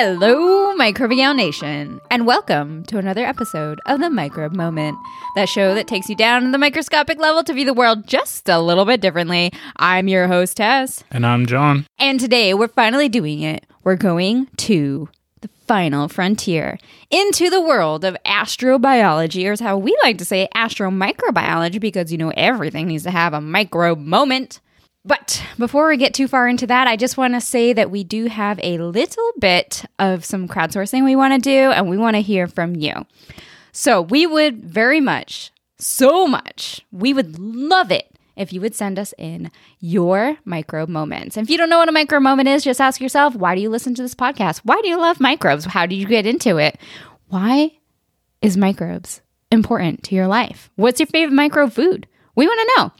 Hello, Microbial Nation, and welcome to another episode of the Microbe Moment, that show that takes you down to the microscopic level to view the world just a little bit differently. I'm your host, Tess, And I'm Jon. and today we're finally doing it. We're going to the final frontier into the world of astrobiology, or as how we like to say astromicrobiology, because you know everything needs to have a microbe moment. But before we get too far into that, I just want to say that we do have a little bit of some crowdsourcing we want to do, and we want to hear from you. So we would very much, so much, we would love it if you would send us in your micro moments. And if you don't know what a micro moment is, just ask yourself, why do you listen to this podcast? Why do you love microbes? How did you get into it? Why is microbes important to your life? What's your favorite micro food? We want to know.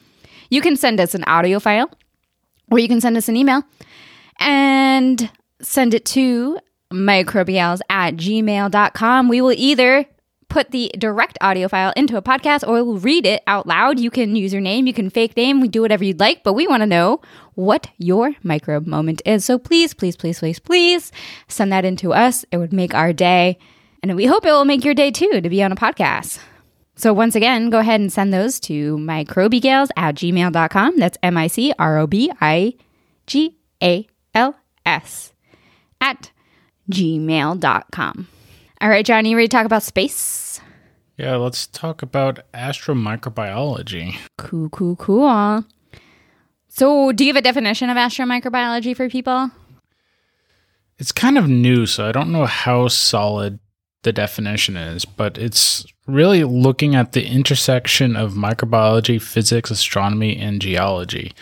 You can send us an audio file or you can send us an email and send it to microbigals at gmail.com. We will either put the direct audio file into a podcast or we'll read it out loud. You can use your name, you can fake name, we do whatever you'd like, but we want to know what your microbe moment is. So please, please, please, please, please send that in to us. It would make our day. And we hope it will make your day too to be on a podcast. So once again, go ahead and send those to microbigals at gmail.com. That's M-I-C-R-O-B-I-G-A-L-S at gmail.com. All right, Johnny, ready to talk about space? Yeah, let's talk about astromicrobiology. Cool, cool, cool. So do you have a definition of astromicrobiology for people? It's kind of new, so I don't know how solid the definition is, but it's really looking at the intersection of microbiology, physics, astronomy, and geology.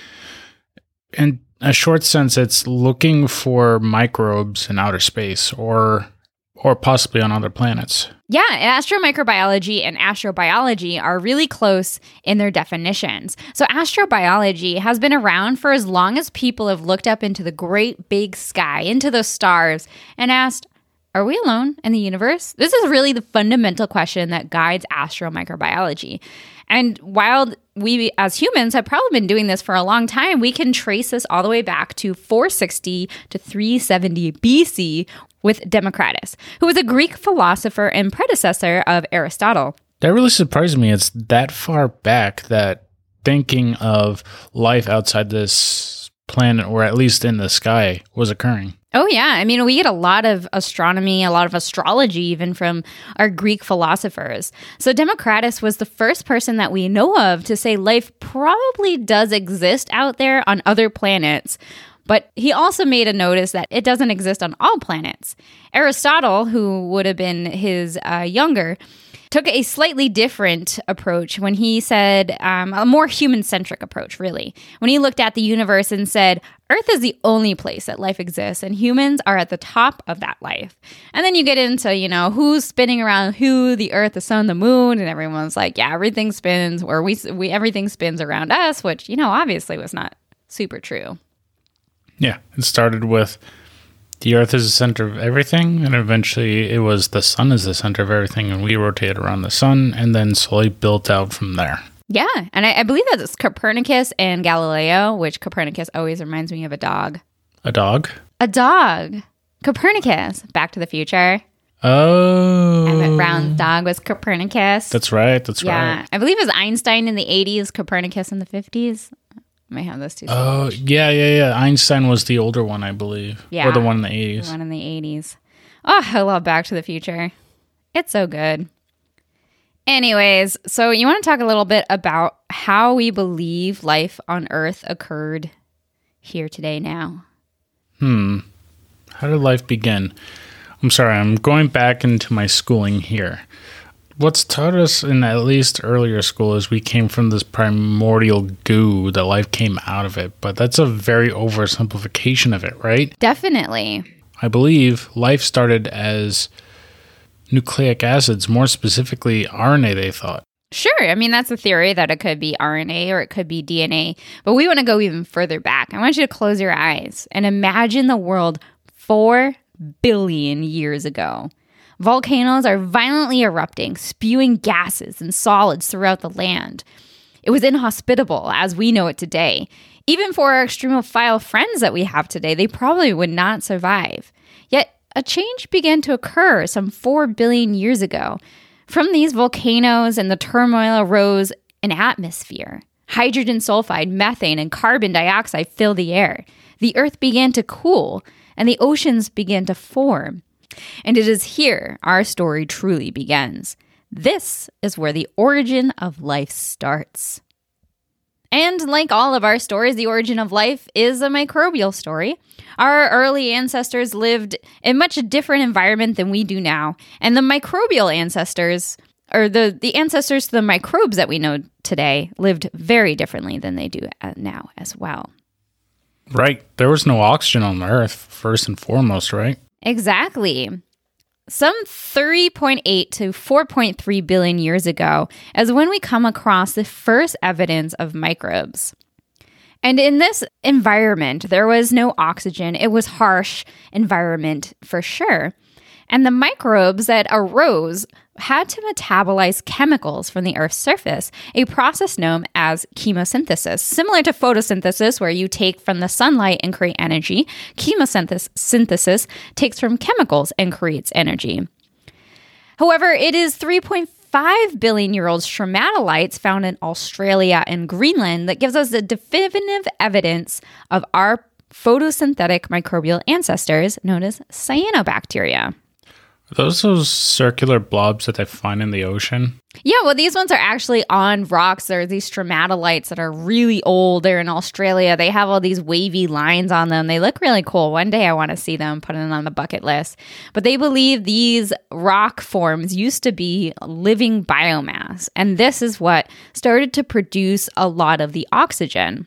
In a short sense, it's looking for microbes in outer space or or possibly on other planets. Yeah, astromicrobiology and astrobiology are really close in their definitions. So, astrobiology has been around for as long as people have looked up into the great big sky, into the stars, and asked, Are we alone in the universe? This is really the fundamental question that guides astromicrobiology. And while we as humans have probably been doing this for a long time, we can trace this all the way back to 460 to 370 BC with Democritus, who was a Greek philosopher and predecessor of Aristotle. That really surprised me. It's that far back that thinking of life outside this planet, or at least in the sky, was occurring. Oh, yeah. I mean, we get a lot of astronomy, a lot of astrology, even from our Greek philosophers. So, Democritus was the first person that we know of to say life probably does exist out there on other planets. But he also made a notice that it doesn't exist on all planets. Aristotle, who would have been his uh, younger, took a slightly different approach when he said um, a more human centric approach, really. When he looked at the universe and said, Earth is the only place that life exists, and humans are at the top of that life. And then you get into, you know, who's spinning around who, the Earth, the sun, the moon, and everyone's like, yeah, everything spins, or we, we everything spins around us, which, you know, obviously was not super true. Yeah, it started with the Earth is the center of everything, and eventually it was the sun is the center of everything, and we rotate around the sun, and then slowly built out from there. Yeah, and I, I believe that's Copernicus and Galileo, which Copernicus always reminds me of a dog. A dog? A dog. Copernicus. Back to the Future. Oh. Emmett Brown's dog was Copernicus. That's right. That's yeah, right. I believe it was Einstein in the 80s, Copernicus in the 50s. I may have those two. Oh, yeah, yeah, yeah. Einstein was the older one, I believe. Yeah. Or the one in the 80s. One in the 80s. Oh, I love Back to the Future. It's so good. Anyways, so you want to talk a little bit about how we believe life on Earth occurred here today now. Hmm. How did life begin? I'm sorry, I'm going back into my schooling here. What's taught us in at least earlier school is we came from this primordial goo that life came out of it, but that's a very oversimplification of it, right? Definitely. I believe life started as nucleic acids, more specifically RNA, they thought. Sure. I mean, that's a theory that it could be RNA or it could be DNA. But we want to go even further back. I want you to close your eyes and imagine the world 4 billion years ago. Volcanoes are violently erupting, spewing gases and solids throughout the land. It was inhospitable as we know it today. Even for our extremophile friends that we have today, they probably would not survive. A change began to occur some 4 billion years ago. From these volcanoes and the turmoil arose an atmosphere. Hydrogen sulfide, methane, and carbon dioxide fill the air. The earth began to cool, and the oceans began to form. And it is here our story truly begins. This is where the origin of life starts. And like all of our stories, the origin of life is a microbial story. Our early ancestors lived in much a different environment than we do now. And the microbial ancestors, or the, the ancestors to the microbes that we know today, lived very differently than they do uh, now as well. Right. There was no oxygen on the earth, first and foremost, right? Exactly. Some 3.8 to 4.3 billion years ago is when we come across the first evidence of microbes. And in this environment, there was no oxygen. It was harsh environment for sure. And the microbes that arose had to metabolize chemicals from the Earth's surface, a process known as chemosynthesis. Similar to photosynthesis, where you take from the sunlight and create energy, chemosynthesis takes from chemicals and creates energy. However, it is 3.5 billion year old stromatolites found in Australia and Greenland that gives us the definitive evidence of our photosynthetic microbial ancestors known as cyanobacteria. Those those circular blobs that they find in the ocean? Yeah, well, these ones are actually on rocks. There are these stromatolites that are really old. They're in Australia. They have all these wavy lines on them. They look really cool. One day I want to see them, put them on the bucket list. But they believe these rock forms used to be living biomass. And this is what started to produce a lot of the oxygen.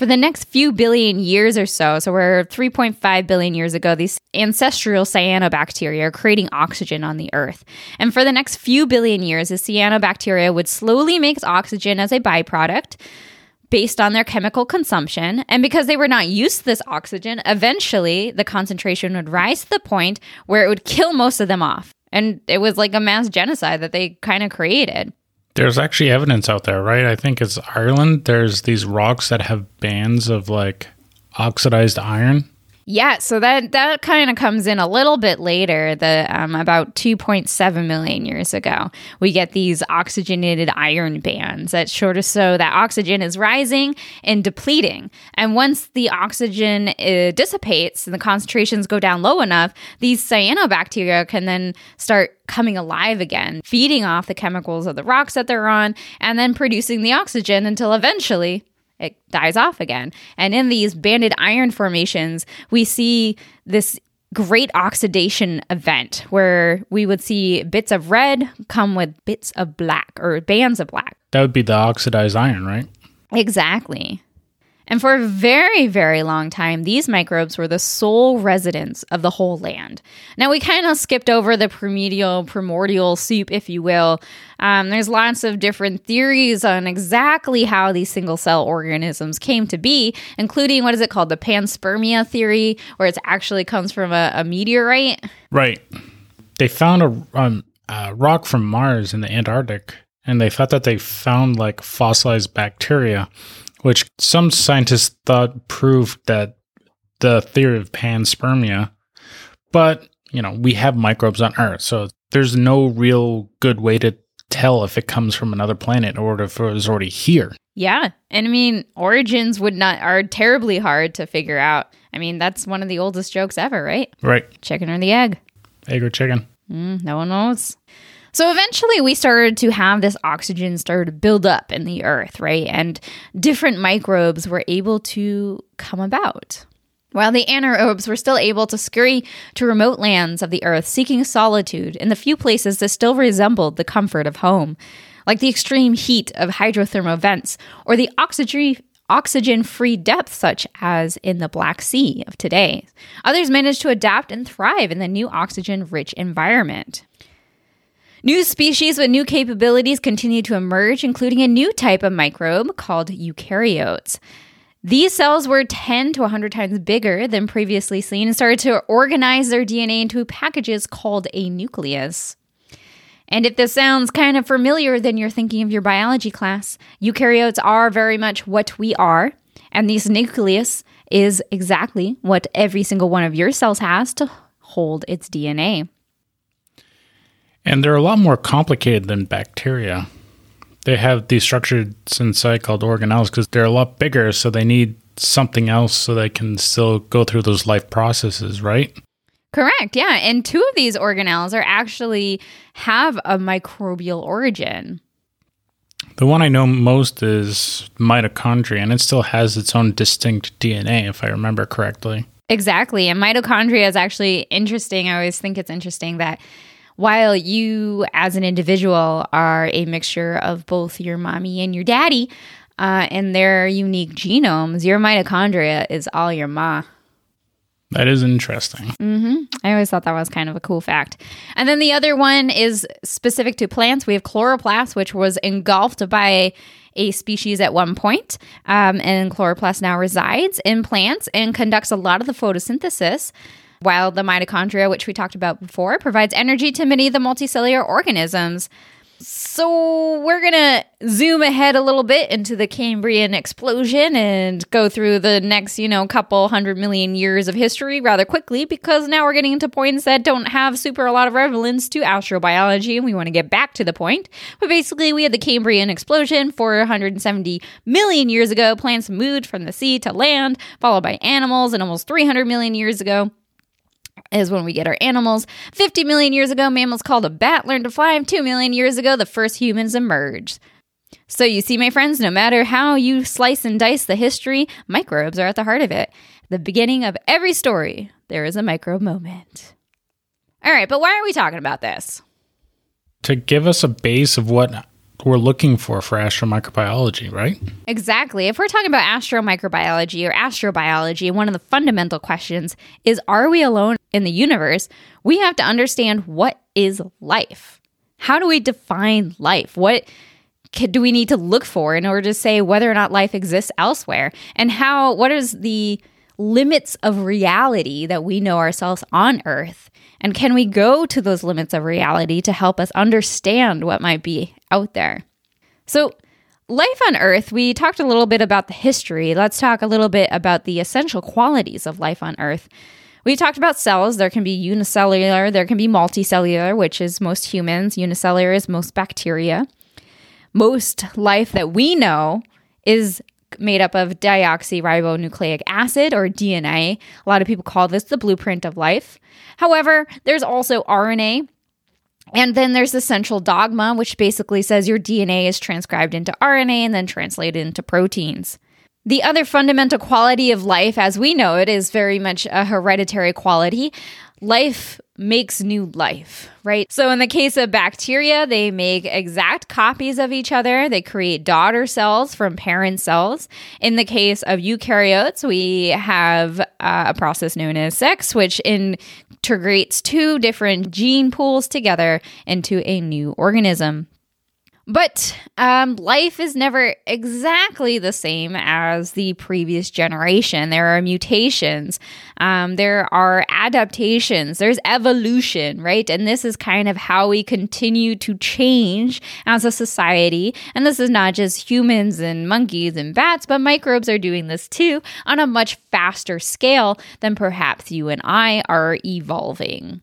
For the next few billion years or so, so we're 3.5 billion years ago, these ancestral cyanobacteria are creating oxygen on the earth. And for the next few billion years, the cyanobacteria would slowly make oxygen as a byproduct based on their chemical consumption. And because they were not used to this oxygen, eventually the concentration would rise to the point where it would kill most of them off. And it was like a mass genocide that they kind of created. There's actually evidence out there, right? I think it's Ireland. There's these rocks that have bands of like oxidized iron. Yeah, so that that kind of comes in a little bit later, the um, about 2.7 million years ago. We get these oxygenated iron bands that sort of so that oxygen is rising and depleting. And once the oxygen uh, dissipates and the concentrations go down low enough, these cyanobacteria can then start coming alive again, feeding off the chemicals of the rocks that they're on, and then producing the oxygen until eventually it dies off again. And in these banded iron formations, we see this great oxidation event where we would see bits of red come with bits of black or bands of black. That would be the oxidized iron, right? Exactly. And for a very, very long time, these microbes were the sole residents of the whole land. Now, we kind of skipped over the primordial, primordial soup, if you will. Um, there's lots of different theories on exactly how these single cell organisms came to be, including what is it called? The panspermia theory, where it actually comes from a, a meteorite. Right. They found a, um, a rock from Mars in the Antarctic, and they thought that they found like fossilized bacteria which some scientists thought proved that the theory of panspermia. But, you know, we have microbes on Earth, so there's no real good way to tell if it comes from another planet or if it was already here. Yeah. And I mean, origins would not are terribly hard to figure out. I mean, that's one of the oldest jokes ever, right? Right. Chicken or the egg? Egg or chicken? Mm, no one knows. So eventually we started to have this oxygen start to build up in the earth, right? And different microbes were able to come about. While the anaerobes were still able to scurry to remote lands of the earth seeking solitude in the few places that still resembled the comfort of home, like the extreme heat of hydrothermal vents or the oxygen oxygen free depths, such as in the Black Sea of today. Others managed to adapt and thrive in the new oxygen rich environment. New species with new capabilities continue to emerge, including a new type of microbe called eukaryotes. These cells were 10 to 100 times bigger than previously seen and started to organize their DNA into packages called a nucleus. And if this sounds kind of familiar, then you're thinking of your biology class. Eukaryotes are very much what we are, and this nucleus is exactly what every single one of your cells has to hold its DNA. And they're a lot more complicated than bacteria. They have these structures inside called organelles because they're a lot bigger, so they need something else so they can still go through those life processes, right? Correct. Yeah, and two of these organelles are actually have a microbial origin. The one I know most is mitochondria, and it still has its own distinct DNA, if I remember correctly. Exactly. And mitochondria is actually interesting. I always think it's interesting that while you, as an individual, are a mixture of both your mommy and your daddy uh, and their unique genomes, your mitochondria is all your ma. That is interesting. Mm-hmm. I always thought that was kind of a cool fact. And then the other one is specific to plants. We have chloroplast, which was engulfed by a species at one point, um, and chloroplast now resides in plants and conducts a lot of the photosynthesis. While the mitochondria, which we talked about before, provides energy to many of the multicellular organisms. So, we're going to zoom ahead a little bit into the Cambrian explosion and go through the next, you know, couple hundred million years of history rather quickly because now we're getting into points that don't have super a lot of relevance to astrobiology and we want to get back to the point. But basically, we had the Cambrian explosion 470 million years ago. Plants moved from the sea to land, followed by animals, and almost 300 million years ago is when we get our animals. 50 million years ago, mammals called a bat learned to fly. 2 million years ago, the first humans emerged. So, you see, my friends, no matter how you slice and dice the history, microbes are at the heart of it. The beginning of every story, there is a microbe moment. All right, but why are we talking about this? To give us a base of what we're looking for for astromicrobiology, right? Exactly. If we're talking about astromicrobiology or astrobiology, one of the fundamental questions is are we alone in the universe? We have to understand what is life. How do we define life? What do we need to look for in order to say whether or not life exists elsewhere? And how what is the limits of reality that we know ourselves on earth? And can we go to those limits of reality to help us understand what might be out there? So, life on Earth, we talked a little bit about the history. Let's talk a little bit about the essential qualities of life on Earth. We talked about cells. There can be unicellular, there can be multicellular, which is most humans. Unicellular is most bacteria. Most life that we know is made up of deoxyribonucleic acid or DNA. A lot of people call this the blueprint of life. However, there's also RNA. And then there's the central dogma, which basically says your DNA is transcribed into RNA and then translated into proteins. The other fundamental quality of life, as we know it, is very much a hereditary quality. Life makes new life, right? So, in the case of bacteria, they make exact copies of each other. They create daughter cells from parent cells. In the case of eukaryotes, we have uh, a process known as sex, which integrates two different gene pools together into a new organism. But um, life is never exactly the same as the previous generation. There are mutations, um, there are adaptations, there's evolution, right? And this is kind of how we continue to change as a society. And this is not just humans and monkeys and bats, but microbes are doing this too on a much faster scale than perhaps you and I are evolving.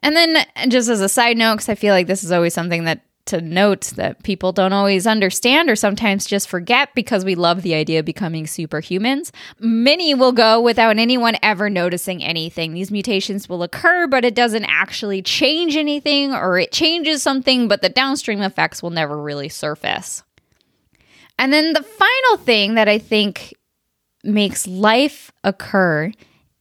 And then, just as a side note, because I feel like this is always something that to note that people don't always understand or sometimes just forget because we love the idea of becoming superhumans. Many will go without anyone ever noticing anything. These mutations will occur, but it doesn't actually change anything, or it changes something, but the downstream effects will never really surface. And then the final thing that I think makes life occur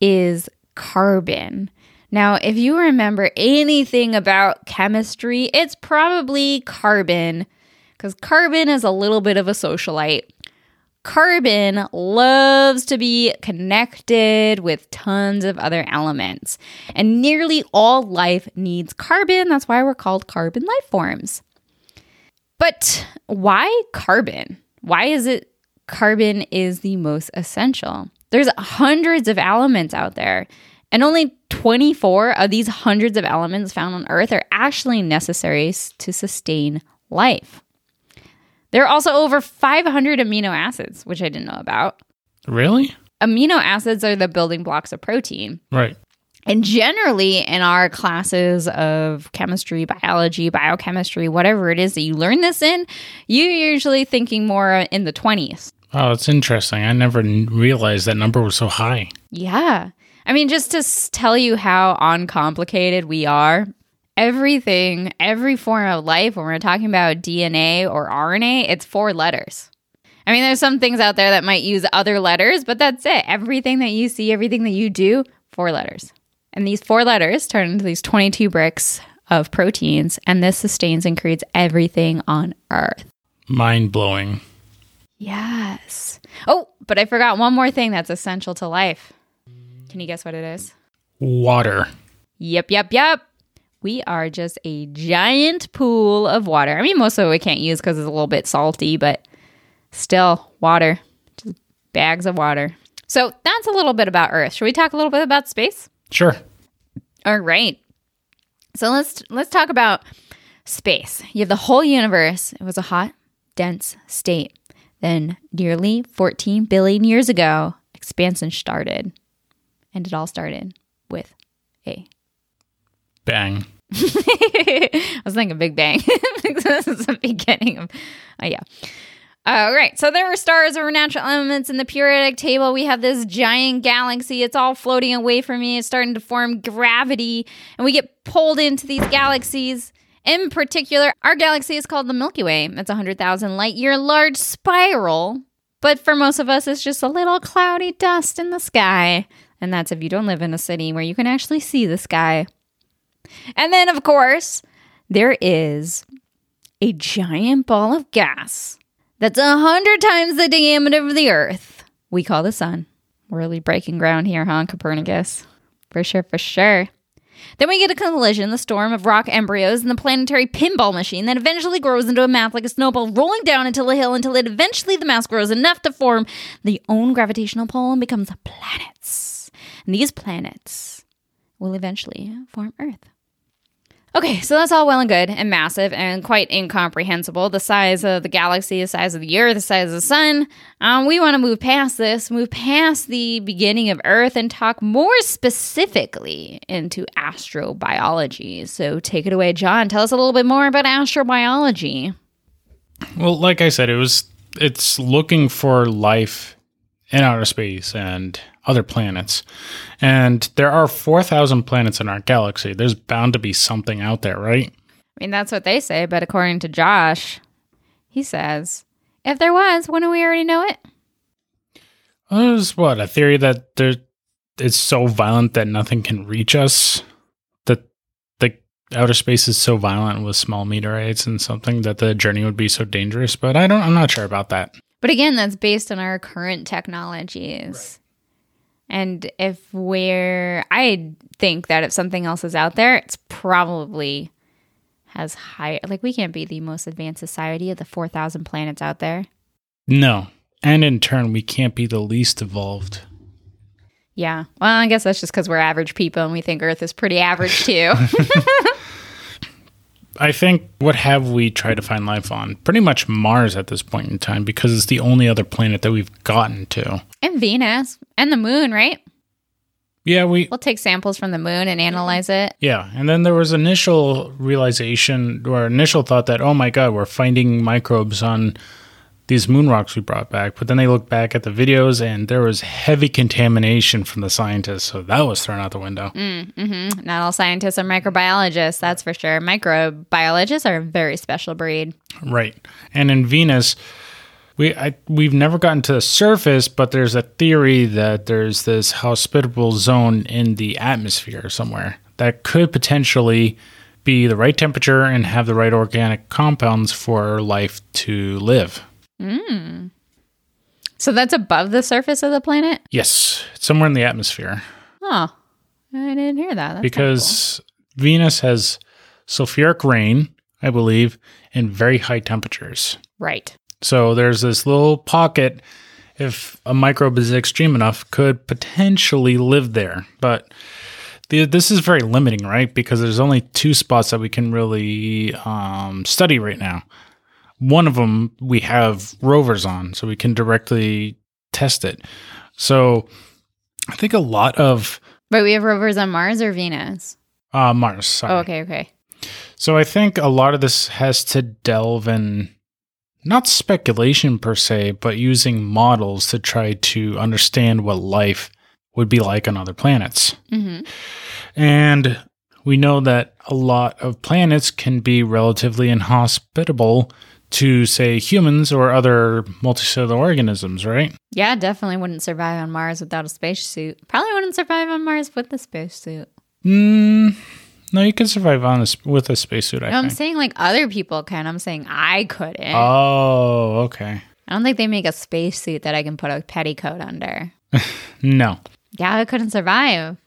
is carbon. Now, if you remember anything about chemistry, it's probably carbon, because carbon is a little bit of a socialite. Carbon loves to be connected with tons of other elements, and nearly all life needs carbon. That's why we're called carbon life forms. But why carbon? Why is it carbon is the most essential? There's hundreds of elements out there. And only 24 of these hundreds of elements found on Earth are actually necessary to sustain life. There are also over 500 amino acids, which I didn't know about. Really? Amino acids are the building blocks of protein. Right. And generally, in our classes of chemistry, biology, biochemistry, whatever it is that you learn this in, you're usually thinking more in the 20s. Oh, it's interesting. I never realized that number was so high. Yeah. I mean, just to s- tell you how uncomplicated we are, everything, every form of life, when we're talking about DNA or RNA, it's four letters. I mean, there's some things out there that might use other letters, but that's it. Everything that you see, everything that you do, four letters. And these four letters turn into these 22 bricks of proteins, and this sustains and creates everything on Earth. Mind blowing. Yes. Oh, but I forgot one more thing that's essential to life. Can you guess what it is? Water. Yep, yep, yep. We are just a giant pool of water. I mean, most of it we can't use because it's a little bit salty, but still, water. Just bags of water. So that's a little bit about Earth. Should we talk a little bit about space? Sure. All right. So let's let's talk about space. You have the whole universe. It was a hot, dense state. Then, nearly 14 billion years ago, expansion started. And it all started with a Bang. I was thinking a Big Bang. this is the beginning of, oh yeah. All right. So there were stars, there were natural elements in the periodic table. We have this giant galaxy. It's all floating away from me. It's starting to form gravity, and we get pulled into these galaxies. In particular, our galaxy is called the Milky Way. It's a 100,000 light year large spiral, but for most of us, it's just a little cloudy dust in the sky. And that's if you don't live in a city where you can actually see the sky. And then, of course, there is a giant ball of gas that's a hundred times the diameter of the Earth. We call the sun. We're really breaking ground here, huh, Copernicus? For sure, for sure. Then we get a collision, the storm of rock embryos, and the planetary pinball machine that eventually grows into a mass like a snowball rolling down into a hill until it eventually the mass grows enough to form the own gravitational pull and becomes a planets. And these planets will eventually form Earth. Okay, so that's all well and good and massive and quite incomprehensible. The size of the galaxy, the size of the Earth, the size of the sun. Um, we want to move past this, move past the beginning of Earth, and talk more specifically into astrobiology. So take it away, Jon. Tell us a little bit more about astrobiology. Well, like I said, it was it's looking for life in outer space and other planets. And there are 4,000 planets in our galaxy. There's bound to be something out there, right? I mean, that's what they say, but according to Josh, he says, if there was, wouldn't we already know it? There's what a theory that there it's so violent that nothing can reach us. That the outer space is so violent with small meteorites and something that the journey would be so dangerous. But I don't. I'm not sure about that. But again, that's based on our current technologies. And if we're, I think that if something else is out there, it's probably has higher, like we can't be the most advanced society of the 4,000 planets out there. No, and in turn, we can't be the least evolved. Yeah. Well, I guess that's just because we're average people and we think Earth is pretty average too. I think what have we tried to find life on? Pretty much Mars at this point in time because it's the only other planet that we've gotten to. and Venus and the moon, right? Yeah, we We'll take samples from the moon and analyze it. yeah, and then there was initial realization or initial thought that oh my god, we're finding microbes on these moon rocks we brought back. But then they looked back at the videos and there was heavy contamination from the scientists, so that was thrown out the window. Mm, mm-hmm. Not all scientists are microbiologists, that's for sure. Microbiologists are a very special breed. Right. And in Venus, we I, we've never gotten to the surface, but there's a theory that there's this hospitable zone in the atmosphere somewhere that could potentially be the right temperature and have the right organic compounds for life to live. So that's above the surface of the planet? Yes, it's somewhere in the atmosphere Oh, I didn't hear that. That's because Venus has sulfuric rain, I believe, and very high temperatures. right. So there's this little pocket, if a microbe is extreme enough, could potentially live there. But the, this is very limiting, right? Because there's only two spots that we can really um, study right now. One of them we have rovers on, so we can directly test it. So I think a lot of But we have rovers on Mars or Venus? Uh, Mars. Sorry. Oh, okay, okay. So I think a lot of this has to delve in not speculation per se, but using models to try to understand what life would be like on other planets. hmm And we know that a lot of planets can be relatively inhospitable to, say, humans or other multicellular organisms, right? Yeah, definitely wouldn't survive on Mars without a spacesuit. Probably wouldn't survive on Mars with a spacesuit. Mm, no, you can survive on this with a spacesuit, I No, I'm saying like other people can. I'm saying I couldn't. Oh, okay. I don't think they make a spacesuit that I can put a petticoat under. No. Yeah, I couldn't survive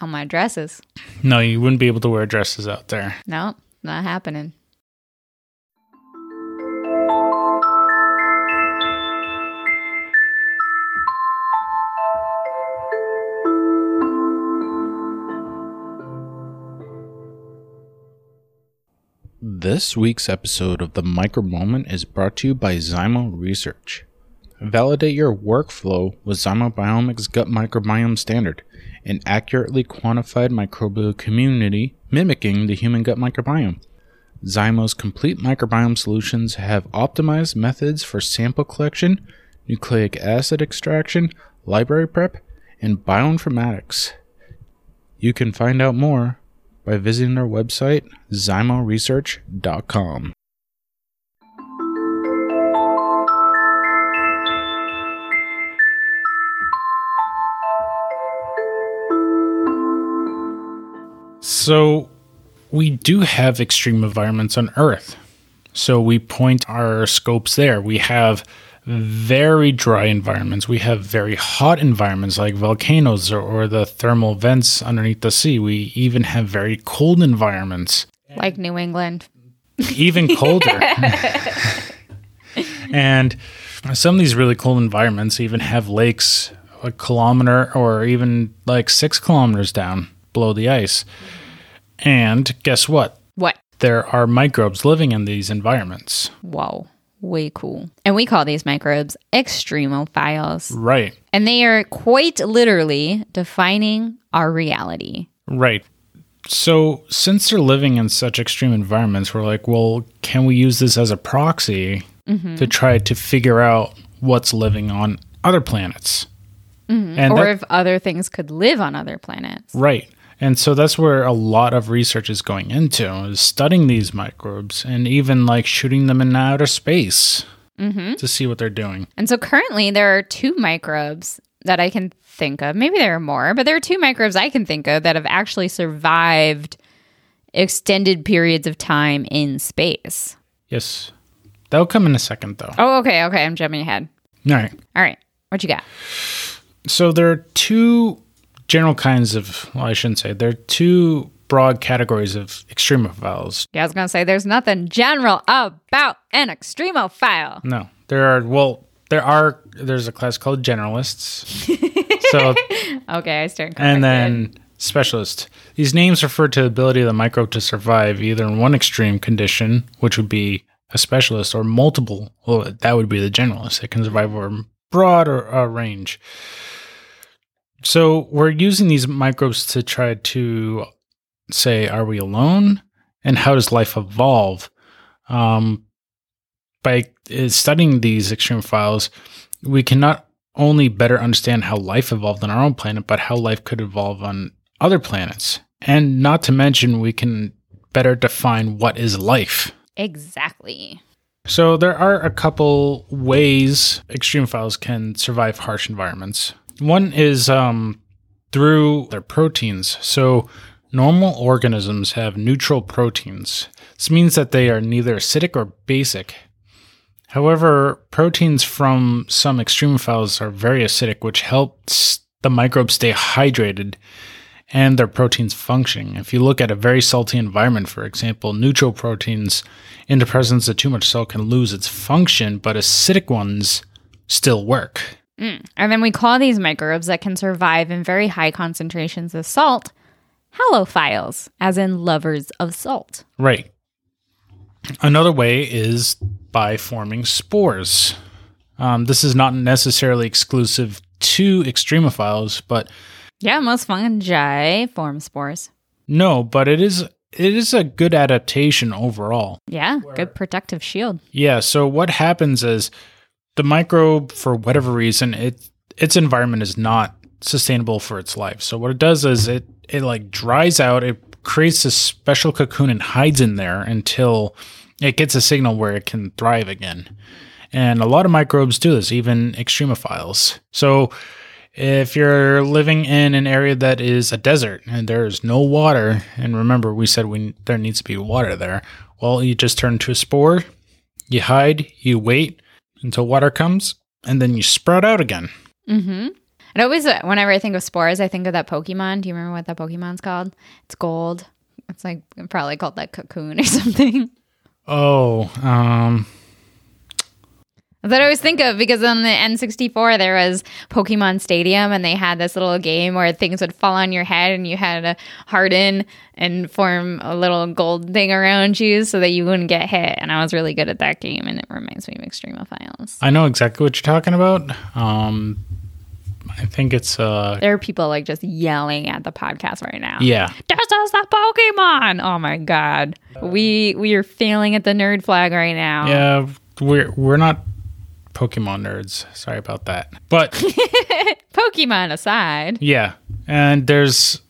on my dresses. No, you wouldn't be able to wear dresses out there. No, not happening. This week's episode of The Micro Moment is brought to you by Zymo Research. Validate your workflow with ZymoBIOMICS Gut Microbiome Standard, an accurately quantified microbial community mimicking the human gut microbiome. Zymo's complete microbiome solutions have optimized methods for sample collection, nucleic acid extraction, library prep, and bioinformatics. You can find out more by visiting our website, zymoresearch.com. So, we do have extreme environments on Earth. So, we point our scopes there. We have very dry environments. We have very hot environments like volcanoes or, or the thermal vents underneath the sea. We even have very cold environments, Like New England. even colder. and some of these really cold environments even have lakes a kilometer or even like six kilometers down below the ice. And guess what? What? There are microbes living in these environments. Whoa. Way cool. And we call these microbes extremophiles. Right. And they are quite literally defining our reality. Right. So, since they're living in such extreme environments, we're like, well, can we use this as a proxy mm-hmm. to try to figure out what's living on other planets? Mm-hmm. And or that- if other things could live on other planets. right. And so that's where a lot of research is going into is studying these microbes and even like shooting them in outer space mm-hmm. to see what they're doing. And so currently there are two microbes that I can think of. Maybe there are more, but there are two microbes I can think of that have actually survived extended periods of time in space. Yes. That'll come in a second, though. Oh, okay, okay. I'm jumping ahead. All right. All right. What you got? So there are two general kinds of, well, I shouldn't say, there are two broad categories of extremophiles. Yeah, I was gonna say there's nothing general about an extremophile. No, there are, well, there are, there's a class called generalists. so, Okay, I stand corrected. and then specialist. These names refer to the ability of the microbe to survive either in one extreme condition, which would be a specialist, or multiple, well, that would be the generalist. It can survive over a broad or uh, range. So we're using these microbes to try to say, are we alone? And how does life evolve? Um, by studying these extremophiles, we can not only better understand how life evolved on our own planet, but how life could evolve on other planets. And not to mention, we can better define what is life. exactly. So there are a couple ways extremophiles can survive harsh environments. One is um, through their proteins. So normal organisms have neutral proteins. This means that they are neither acidic or basic. However, proteins from some extremophiles are very acidic, which helps the microbes stay hydrated and their proteins functioning. If you look at a very salty environment, for example, neutral proteins in the presence of too much salt can lose its function, but acidic ones still work. Mm. And then we call these microbes that can survive in very high concentrations of salt halophiles, as in lovers of salt. Right. Another way is by forming spores. Um, this is not necessarily exclusive to extremophiles, but Yeah, most fungi form spores. No, but it is it is a good adaptation overall. Yeah, good protective shield. Yeah, so what happens is the microbe for whatever reason it its environment is not sustainable for its life. So what it does is it it like dries out, it creates a special cocoon and hides in there until it gets a signal where it can thrive again. And a lot of microbes do this, even extremophiles. So if you're living in an area that is a desert and there's no water, and remember we said we there needs to be water there, well, you just turn to a spore, you hide, you wait until water comes, and then you sprout out again. Mm-hmm. And always, uh, whenever I think of spores, I think of that Pokemon. Do you remember what that Pokemon's called? It's gold. It's like probably called that cocoon or something. Oh, um, What I always think of because on the N64 there was Pokemon Stadium and they had this little game where things would fall on your head and you had to harden and form a little gold thing around you so that you wouldn't get hit. And I was really good at that game and it reminds me of Extremophiles. I know exactly what you're talking about. Um, I think it's uh, There are people like just yelling at the podcast right now. yeah, This is the Pokemon. Oh my god. We we are failing at the nerd flag right now. yeah. We're we're not Pokemon nerds. Sorry about that. But Pokemon aside. yeah, and there's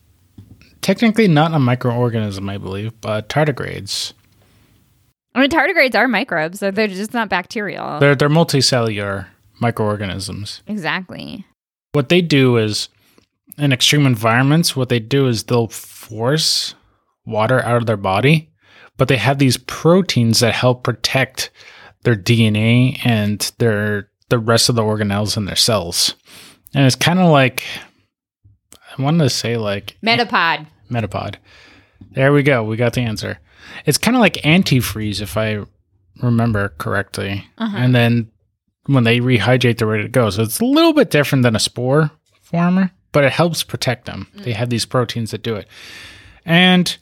technically not a microorganism, I believe, but tardigrades. I mean tardigrades are microbes, so they're just not bacterial. They're they're multicellular microorganisms. exactly. What they do is in extreme environments, what they do is they'll force water out of their body, but they have these proteins that help protect their DNA and their the rest of the organelles in their cells. And it's kind of like I wanted to say like Metapod. Metapod. There we go. We got the answer. It's kind of like antifreeze, if I remember correctly. Uh-huh. And then when they rehydrate, they're ready to go. So it's a little bit different than a spore former, but it helps protect them. They have these proteins that do it. And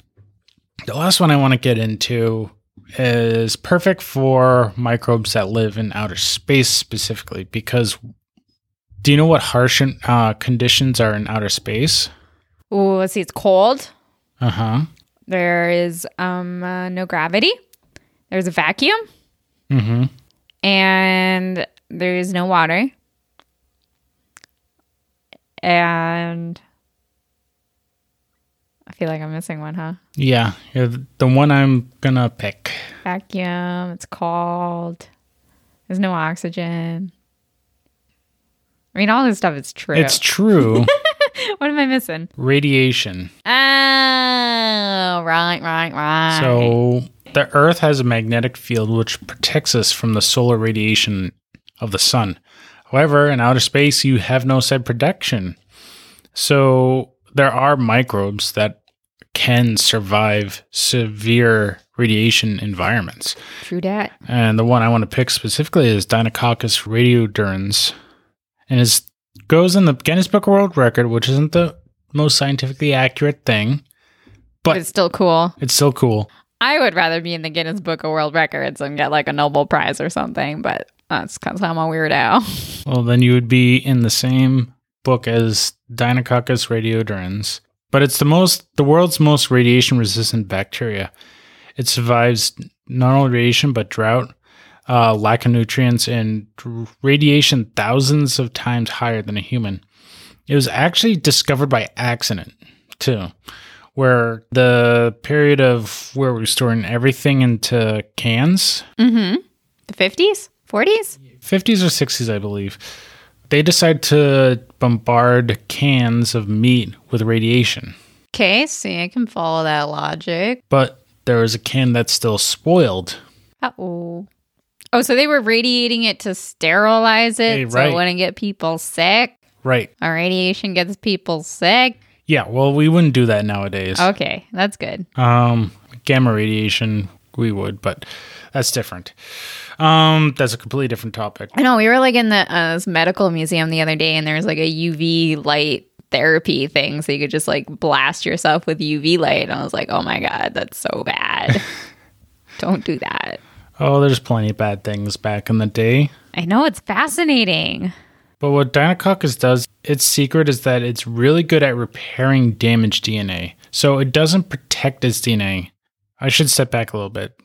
the last one I want to get into is perfect for microbes that live in outer space specifically because do you know what harsh uh, conditions are in outer space? Ooh, let's see, it's cold. Uh huh. There is um uh, no gravity. There's a vacuum Mm-hmm. and there is no water. And feel like I'm missing one, huh? Yeah, the one I'm gonna pick. Vacuum, it's cold. There's no oxygen. I mean, all this stuff is true. It's true. what am I missing? Radiation. Oh, right, right, right. So the Earth has a magnetic field which protects us from the solar radiation of the sun. However, in outer space, you have no said protection. So there are microbes that can survive severe radiation environments. true that. And the one I want to pick specifically is Deinococcus radiodurans. And it goes in the Guinness Book of World Record, which isn't the most scientifically accurate thing, But but it's still cool. it's still cool. I would rather be in the Guinness Book of World Records and get like a Nobel Prize or something, but that's because I'm a weirdo. Well, then you would be in the same book as Deinococcus radiodurans. But it's the most, the world's most radiation resistant bacteria. It survives not only radiation, but drought, uh, lack of nutrients, and radiation thousands of times higher than a human. It was actually discovered by accident, too, where the period of where we're storing everything into cans mm-hmm. The 50s? 40s? 50s or 60s, I believe. They decide to bombard cans of meat with radiation. Okay, see, I can follow that logic. But there is a can that's still spoiled. Uh-oh. Oh, so they were radiating it to sterilize it Hey, so it wouldn't get people sick? Right. Our radiation gets people sick? Yeah, well, we wouldn't do that nowadays. Okay, that's good. Um, gamma radiation, we would, but that's different. Um, that's a completely different topic. I know we were like in the uh, this medical museum the other day, and there was like a UV light therapy thing, so you could just like blast yourself with UV light. And I was like, oh my god, that's so bad. Don't do that. Oh, there's plenty of bad things back in the day. I know it's fascinating. But what Deinococcus does, its secret is that it's really good at repairing damaged DNA. So it doesn't protect its DNA. I should step back a little bit.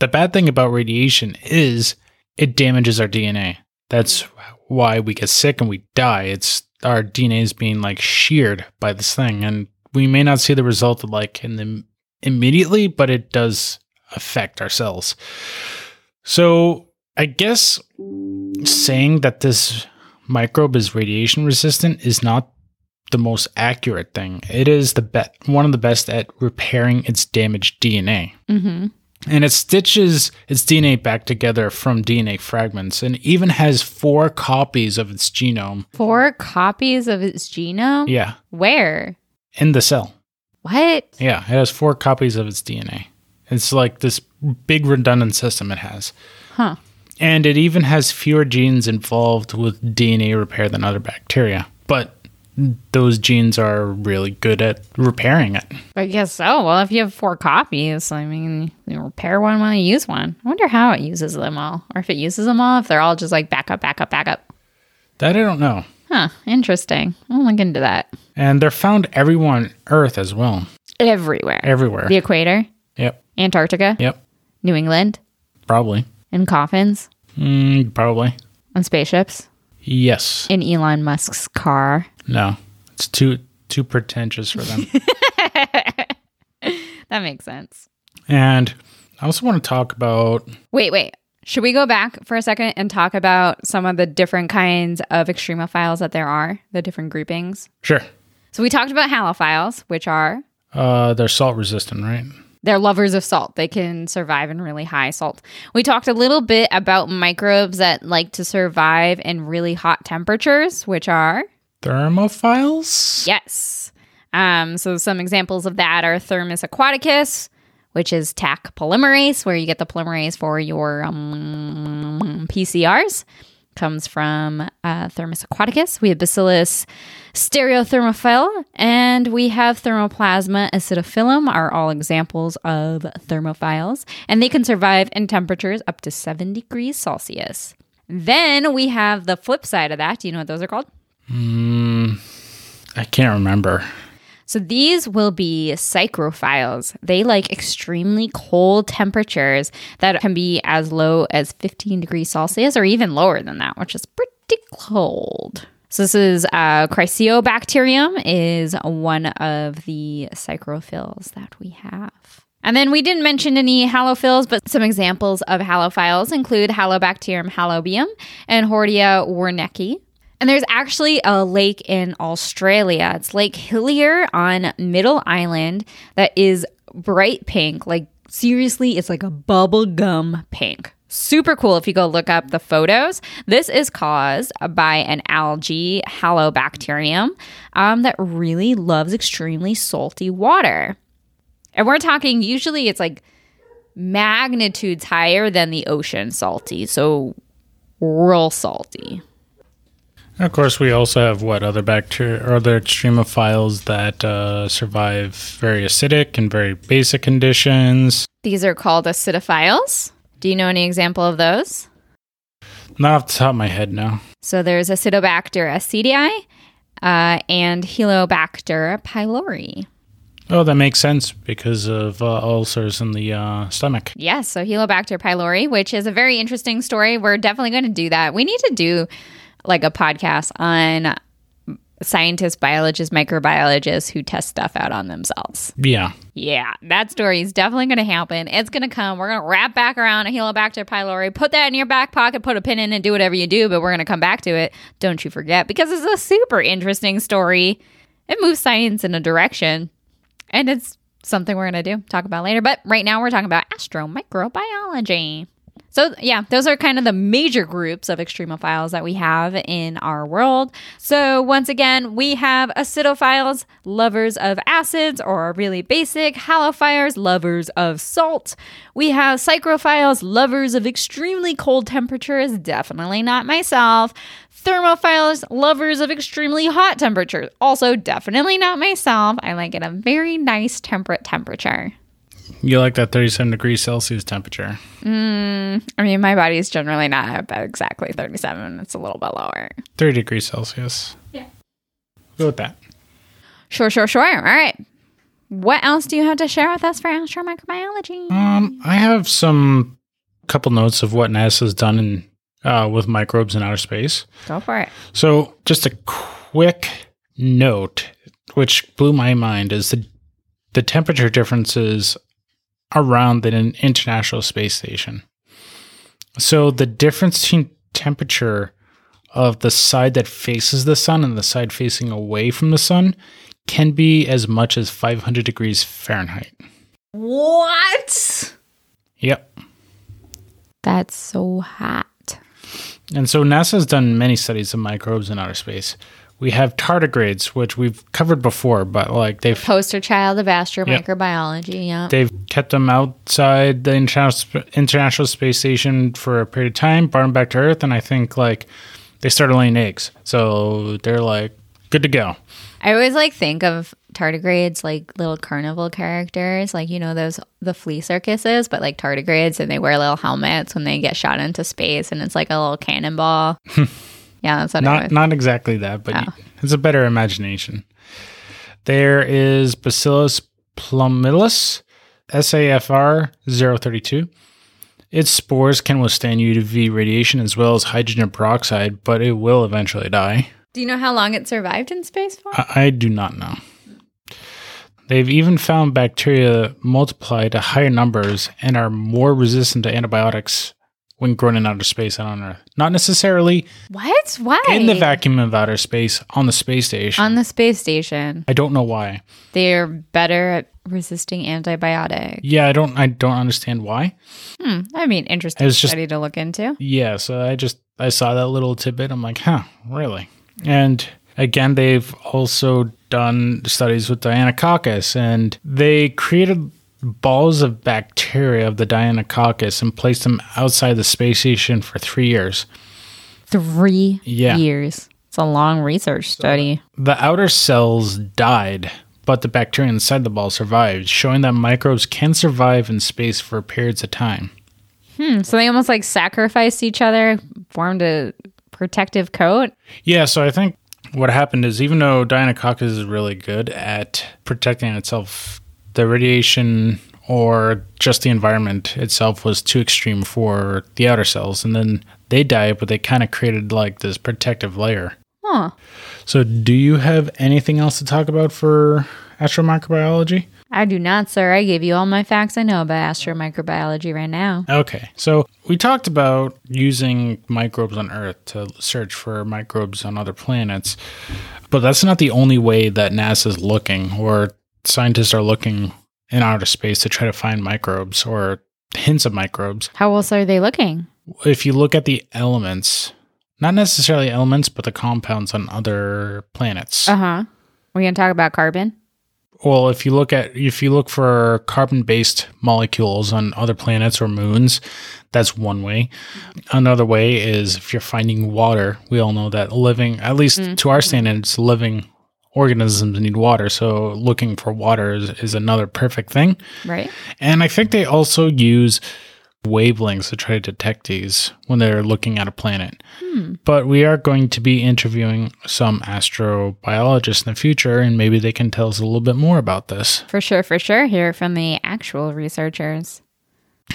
The bad thing about radiation is it damages our DNA. That's why we get sick and we die. It's our DNA is being like sheared by this thing, and we may not see the result like in the immediately, but it does affect our cells. So I guess saying that this microbe is radiation resistant is not the most accurate thing. It is the be- one of the best at repairing its damaged DNA. Mm-hmm. And it stitches its DNA back together from DNA fragments and even has four copies of its genome. Four copies of its genome? Yeah, Where? in the cell. What? Yeah, it has four copies of its DNA. It's like this big redundant system it has. Huh. And it even has fewer genes involved with DNA repair than other bacteria. But those genes are really good at repairing it. I guess so. Well, if you have four copies, I mean, you repair one when you use one. I wonder how it uses them all. Or if it uses them all, if they're all just like backup, backup, back up, back up. That I don't know. Huh. Interesting. I'll look into that. And they're found everywhere on Earth as well. Everywhere. Everywhere. The equator, Yep. Antarctica, Yep. New England, Probably. in coffins, Mm, probably. on spaceships, Yes. in Elon Musk's car. No. It's too too pretentious for them. That makes sense. and I also want to talk about Wait, wait. Should we go back for a second and talk about some of the different kinds of extremophiles that there are, the different groupings? sure. So we talked about halophiles, which are Uh they're salt resistant, right? They're lovers of salt. They can survive in really high salt. We talked a little bit about microbes that like to survive in really hot temperatures, which are Thermophiles? yes. Um, so some examples of that are Thermus aquaticus, which is Taq polymerase, where you get the polymerase for your um, PCRs. Comes from uh, Thermus aquaticus. We have Bacillus stearothermophilus, and we have Thermoplasma acidophilum, are all examples of thermophiles, and they can survive in temperatures up to 7 degrees Celsius. Then we have the flip side of that. Do you know what those are called? Mm, I can't remember. So these will be psychrophiles. They like extremely cold temperatures that can be as low as 15 degrees Celsius or even lower than that, which is pretty cold. So this is uh, Chryseobacterium is one of the psychrophiles that we have. And then we didn't mention any halophiles, but some examples of halophiles include Halobacterium halobium and Hortaea werneckii. And there's actually a lake in Australia. It's Lake Hillier on Middle Island that is bright pink. Like, seriously, it's like a bubble gum pink. Super cool if you go look up the photos. This is caused by an algae, Halobacterium, um, that really loves extremely salty water. And we're talking, usually it's like magnitudes higher than the ocean salty. So, real salty. Of course, we also have what other bacteria or other extremophiles that uh, survive very acidic and very basic conditions. These are called acidophiles. Do you know any example of those? Not off the top of my head now. So there's Acetobacter aceti uh, and Helicobacter pylori. Oh, that makes sense because of uh, ulcers in the uh, stomach. Yes, so Helicobacter pylori, which is a very interesting story. We're definitely going to do that. We need to do like a podcast on scientists, biologists, microbiologists who test stuff out on themselves. Yeah. Yeah, that story is definitely going to happen. It's going to come. We're going to wrap back around a Helicobacter pylori, put that in your back pocket, put a pin in and do whatever you do, but we're going to come back to it. Don't you forget, because it's a super interesting story. It moves science in a direction, and it's something we're going to do, talk about later. But right now, we're talking about astromicrobiology. So, yeah, those are kind of the major groups of extremophiles that we have in our world. So, once again, we have acidophiles, lovers of acids or really basic, halophiles, lovers of salt. We have psychrophiles, lovers of extremely cold temperatures, definitely not myself. Thermophiles, lovers of extremely hot temperatures, also definitely not myself. I like it a very nice temperate temperature. You like that 37 degrees Celsius temperature. I mean, my body's generally not at exactly 37. It's a little bit lower. 30 degrees Celsius. Yeah. Go with that. Sure, sure, sure. All right. What else do you have to share with us for astromicrobiology? Um, I have some couple notes of what NASA's done in, uh, with microbes in outer space. Go for it. So, just a quick note, which blew my mind, is the the temperature differences around the International Space Station. So, the difference between temperature of the side that faces the sun and the side facing away from the sun can be as much as 500 degrees Fahrenheit. What? Yep. That's so hot. And so NASA's done many studies of microbes in outer space. We have tardigrades, which we've covered before, but like they've Poster child of astromicrobiology. Yeah. they've kept them outside the international international space station for a period of time, brought them back to Earth, and I think like they started laying eggs, so they're like good to go. I always like think of tardigrades like little carnival characters, like you know those the flea circuses, but like tardigrades, and they wear little helmets when they get shot into space, and it's like a little cannonball. yeah, that's what Not not exactly that, but Oh. it's a better imagination. There is Bacillus pumilus, SAFR 032. Its spores can withstand UV radiation as well as hydrogen peroxide, but it will eventually die. Do you know how long it survived in space for? I, I do not know. They've even found bacteria multiply to higher numbers and are more resistant to antibiotics when grown in outer space and on Earth. Not necessarily What? Why? in the vacuum of outer space on the space station. On the space station, I don't know why. they're better at resisting antibiotics. Yeah, I don't I don't understand why. Hmm. I mean, interesting It's just- study to look into. Yeah, so I just I saw that little tidbit. I'm like, huh, really? And again, they've also done studies with Deinococcus, and they created balls of bacteria of the Deinococcus and placed them outside the space station for three years. Three Yeah. years. It's a long research study. The outer cells died, but the bacteria inside the ball survived, showing that microbes can survive in space for periods of time. Hmm. So they almost like sacrificed each other, formed a protective coat. Yeah, so I think what happened is even though Deinococcus is really good at protecting itself, the radiation or just the environment itself was too extreme for the outer cells, and then they died, but they kind of created like this protective layer. Huh. So, do you have anything else to talk about for astromicrobiology? I do not, sir. I gave you all my facts I know about astromicrobiology right now. Okay, so we talked about using microbes on Earth to search for microbes on other planets, but that's not the only way that NASA's looking or scientists are looking in outer space to try to find microbes or hints of microbes. How else are they looking? If you look at the elements, not necessarily elements, but the compounds on other planets. Uh huh. We're going to talk about carbon. Well, if you look at if you look for carbon-based molecules on other planets or moons, that's one way. Another way is if you're finding water. We all know that living, at least to our standards, living organisms need water. So looking for water is, is another perfect thing. Right. And I think they also use wavelengths to try to detect these when they're looking at a planet. Hmm. But we are going to be interviewing some astrobiologists in the future, and maybe they can tell us a little bit more about this. For sure, for sure. Hear from the actual researchers.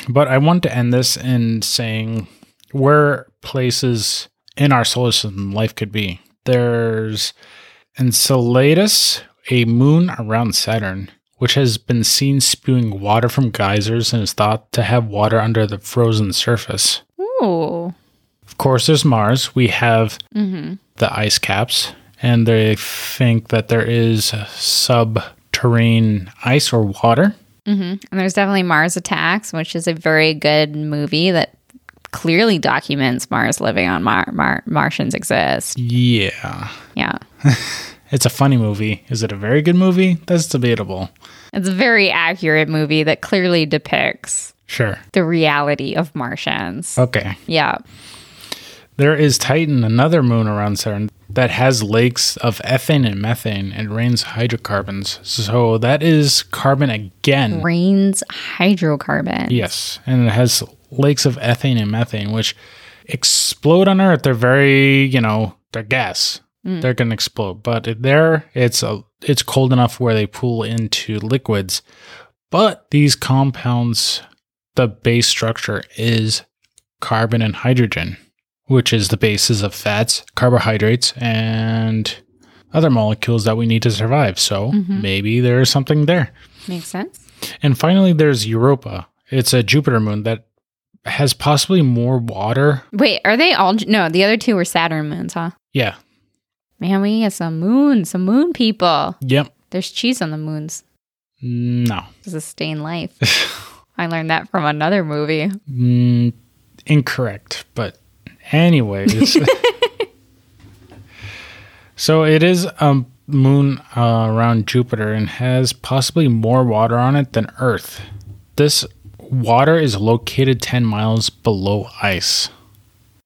But I want to end this in saying where places in our solar system life could be. There's Enceladus, a moon around Saturn, which has been seen spewing water from geysers and is thought to have water under the frozen surface. Ooh. Of course, there's Mars. We have Mm-hmm. the ice caps, and they think that there is subterranean ice or water. Mm-hmm. And there's definitely Mars Attacks, which is a very good movie that clearly documents Mars living on Mar- Mar- Martians exist. Yeah. Yeah. It's a funny movie. Is it a very good movie? That's debatable. It's a very accurate movie that clearly depicts Sure. the reality of Martians. Okay. Yeah. There is Titan, another moon around Saturn that has lakes of ethane and methane and rains hydrocarbons. So that is carbon again. Rains hydrocarbon. Yes, and it has lakes of ethane and methane, which explode on Earth. They're very, you know, they're gas. Mm. They're gonna explode. But there, it's a, it's cold enough where they pool into liquids. But these compounds, the base structure is carbon and hydrogen, which is the basis of fats, carbohydrates, and other molecules that we need to survive. So mm-hmm. maybe there is something there. Makes sense. And finally, there's Europa. It's a Jupiter moon that has possibly more water. Wait, are they all? No, the other two were Saturn moons, huh? Yeah. Man, we get some moons, some moon people. Yep. There's cheese on the moons No. sustain life. I learned that from another movie. Mm, incorrect. But anyways. so it is a moon uh, around Jupiter and has possibly more water on it than Earth. This water is located 10 miles below ice.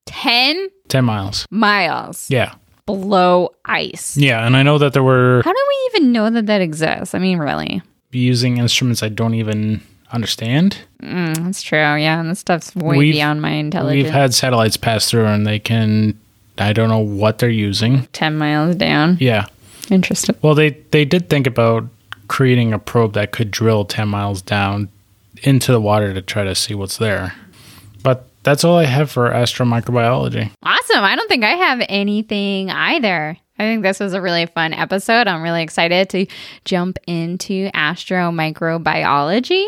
10 10 miles. miles Yeah. below ice. Yeah. And I know that there were How do we even know that that exists? I mean, really? using instruments I don't even understand. Mm, that's true. Yeah, and this stuff's way We've- beyond my intelligence. We've had satellites pass through and they can, I don't know what they're using. 10 miles down. Yeah. Interesting. Well, they, they did think about creating a probe that could drill 10 miles down into the water to try to see what's there. But that's all I have for astromicrobiology. Awesome. I don't think I have anything either. I think this was a really fun episode. I'm really excited to jump into astromicrobiology.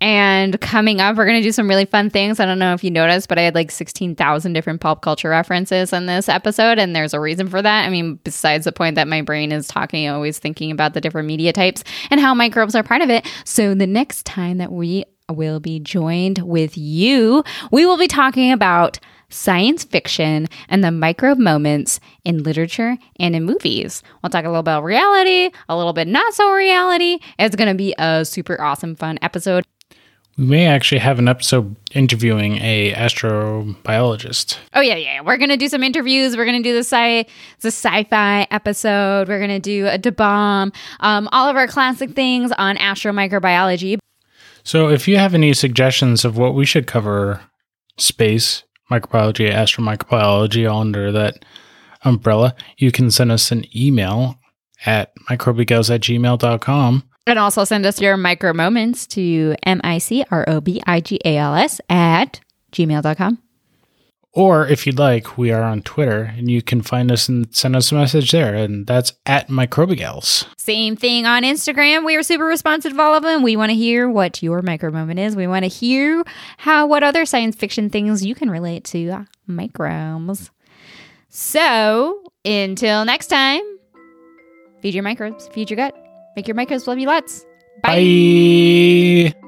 And coming up, we're going to do some really fun things. I don't know if you noticed, but I had like 16,000 different pop culture references in this episode. And there's a reason for that. I mean, besides the point that my brain is talking, always thinking about the different media types and how microbes are part of it. So the next time that we will be joined with you, we will be talking about science fiction and the microbe moments in literature and in movies. We'll talk a little about reality, a little bit not so reality. It's going to be a super awesome, fun episode. We may actually have an episode interviewing a astrobiologist. Oh yeah, yeah. We're gonna do some interviews. We're gonna do the sci the sci-fi episode. We're gonna do a bomb. Um, all of our classic things on astromicrobiology. So if you have any suggestions of what we should cover, space, microbiology, astromicrobiology, all under that umbrella, you can send us an email at microbigals at gmail.com. And also send us your micro moments to M-I-C-R-O-B-I-G-A-L-S at gmail.com. Or if you'd like, we are on Twitter and you can find us and send us a message there. And that's at microbigals. Same thing on Instagram. We are super responsive to all of them. We want to hear what your micro moment is. We want to hear how what other science fiction things you can relate to microbes. So until next time, feed your microbes, feed your gut, make your micros love you lots. Bye. Bye.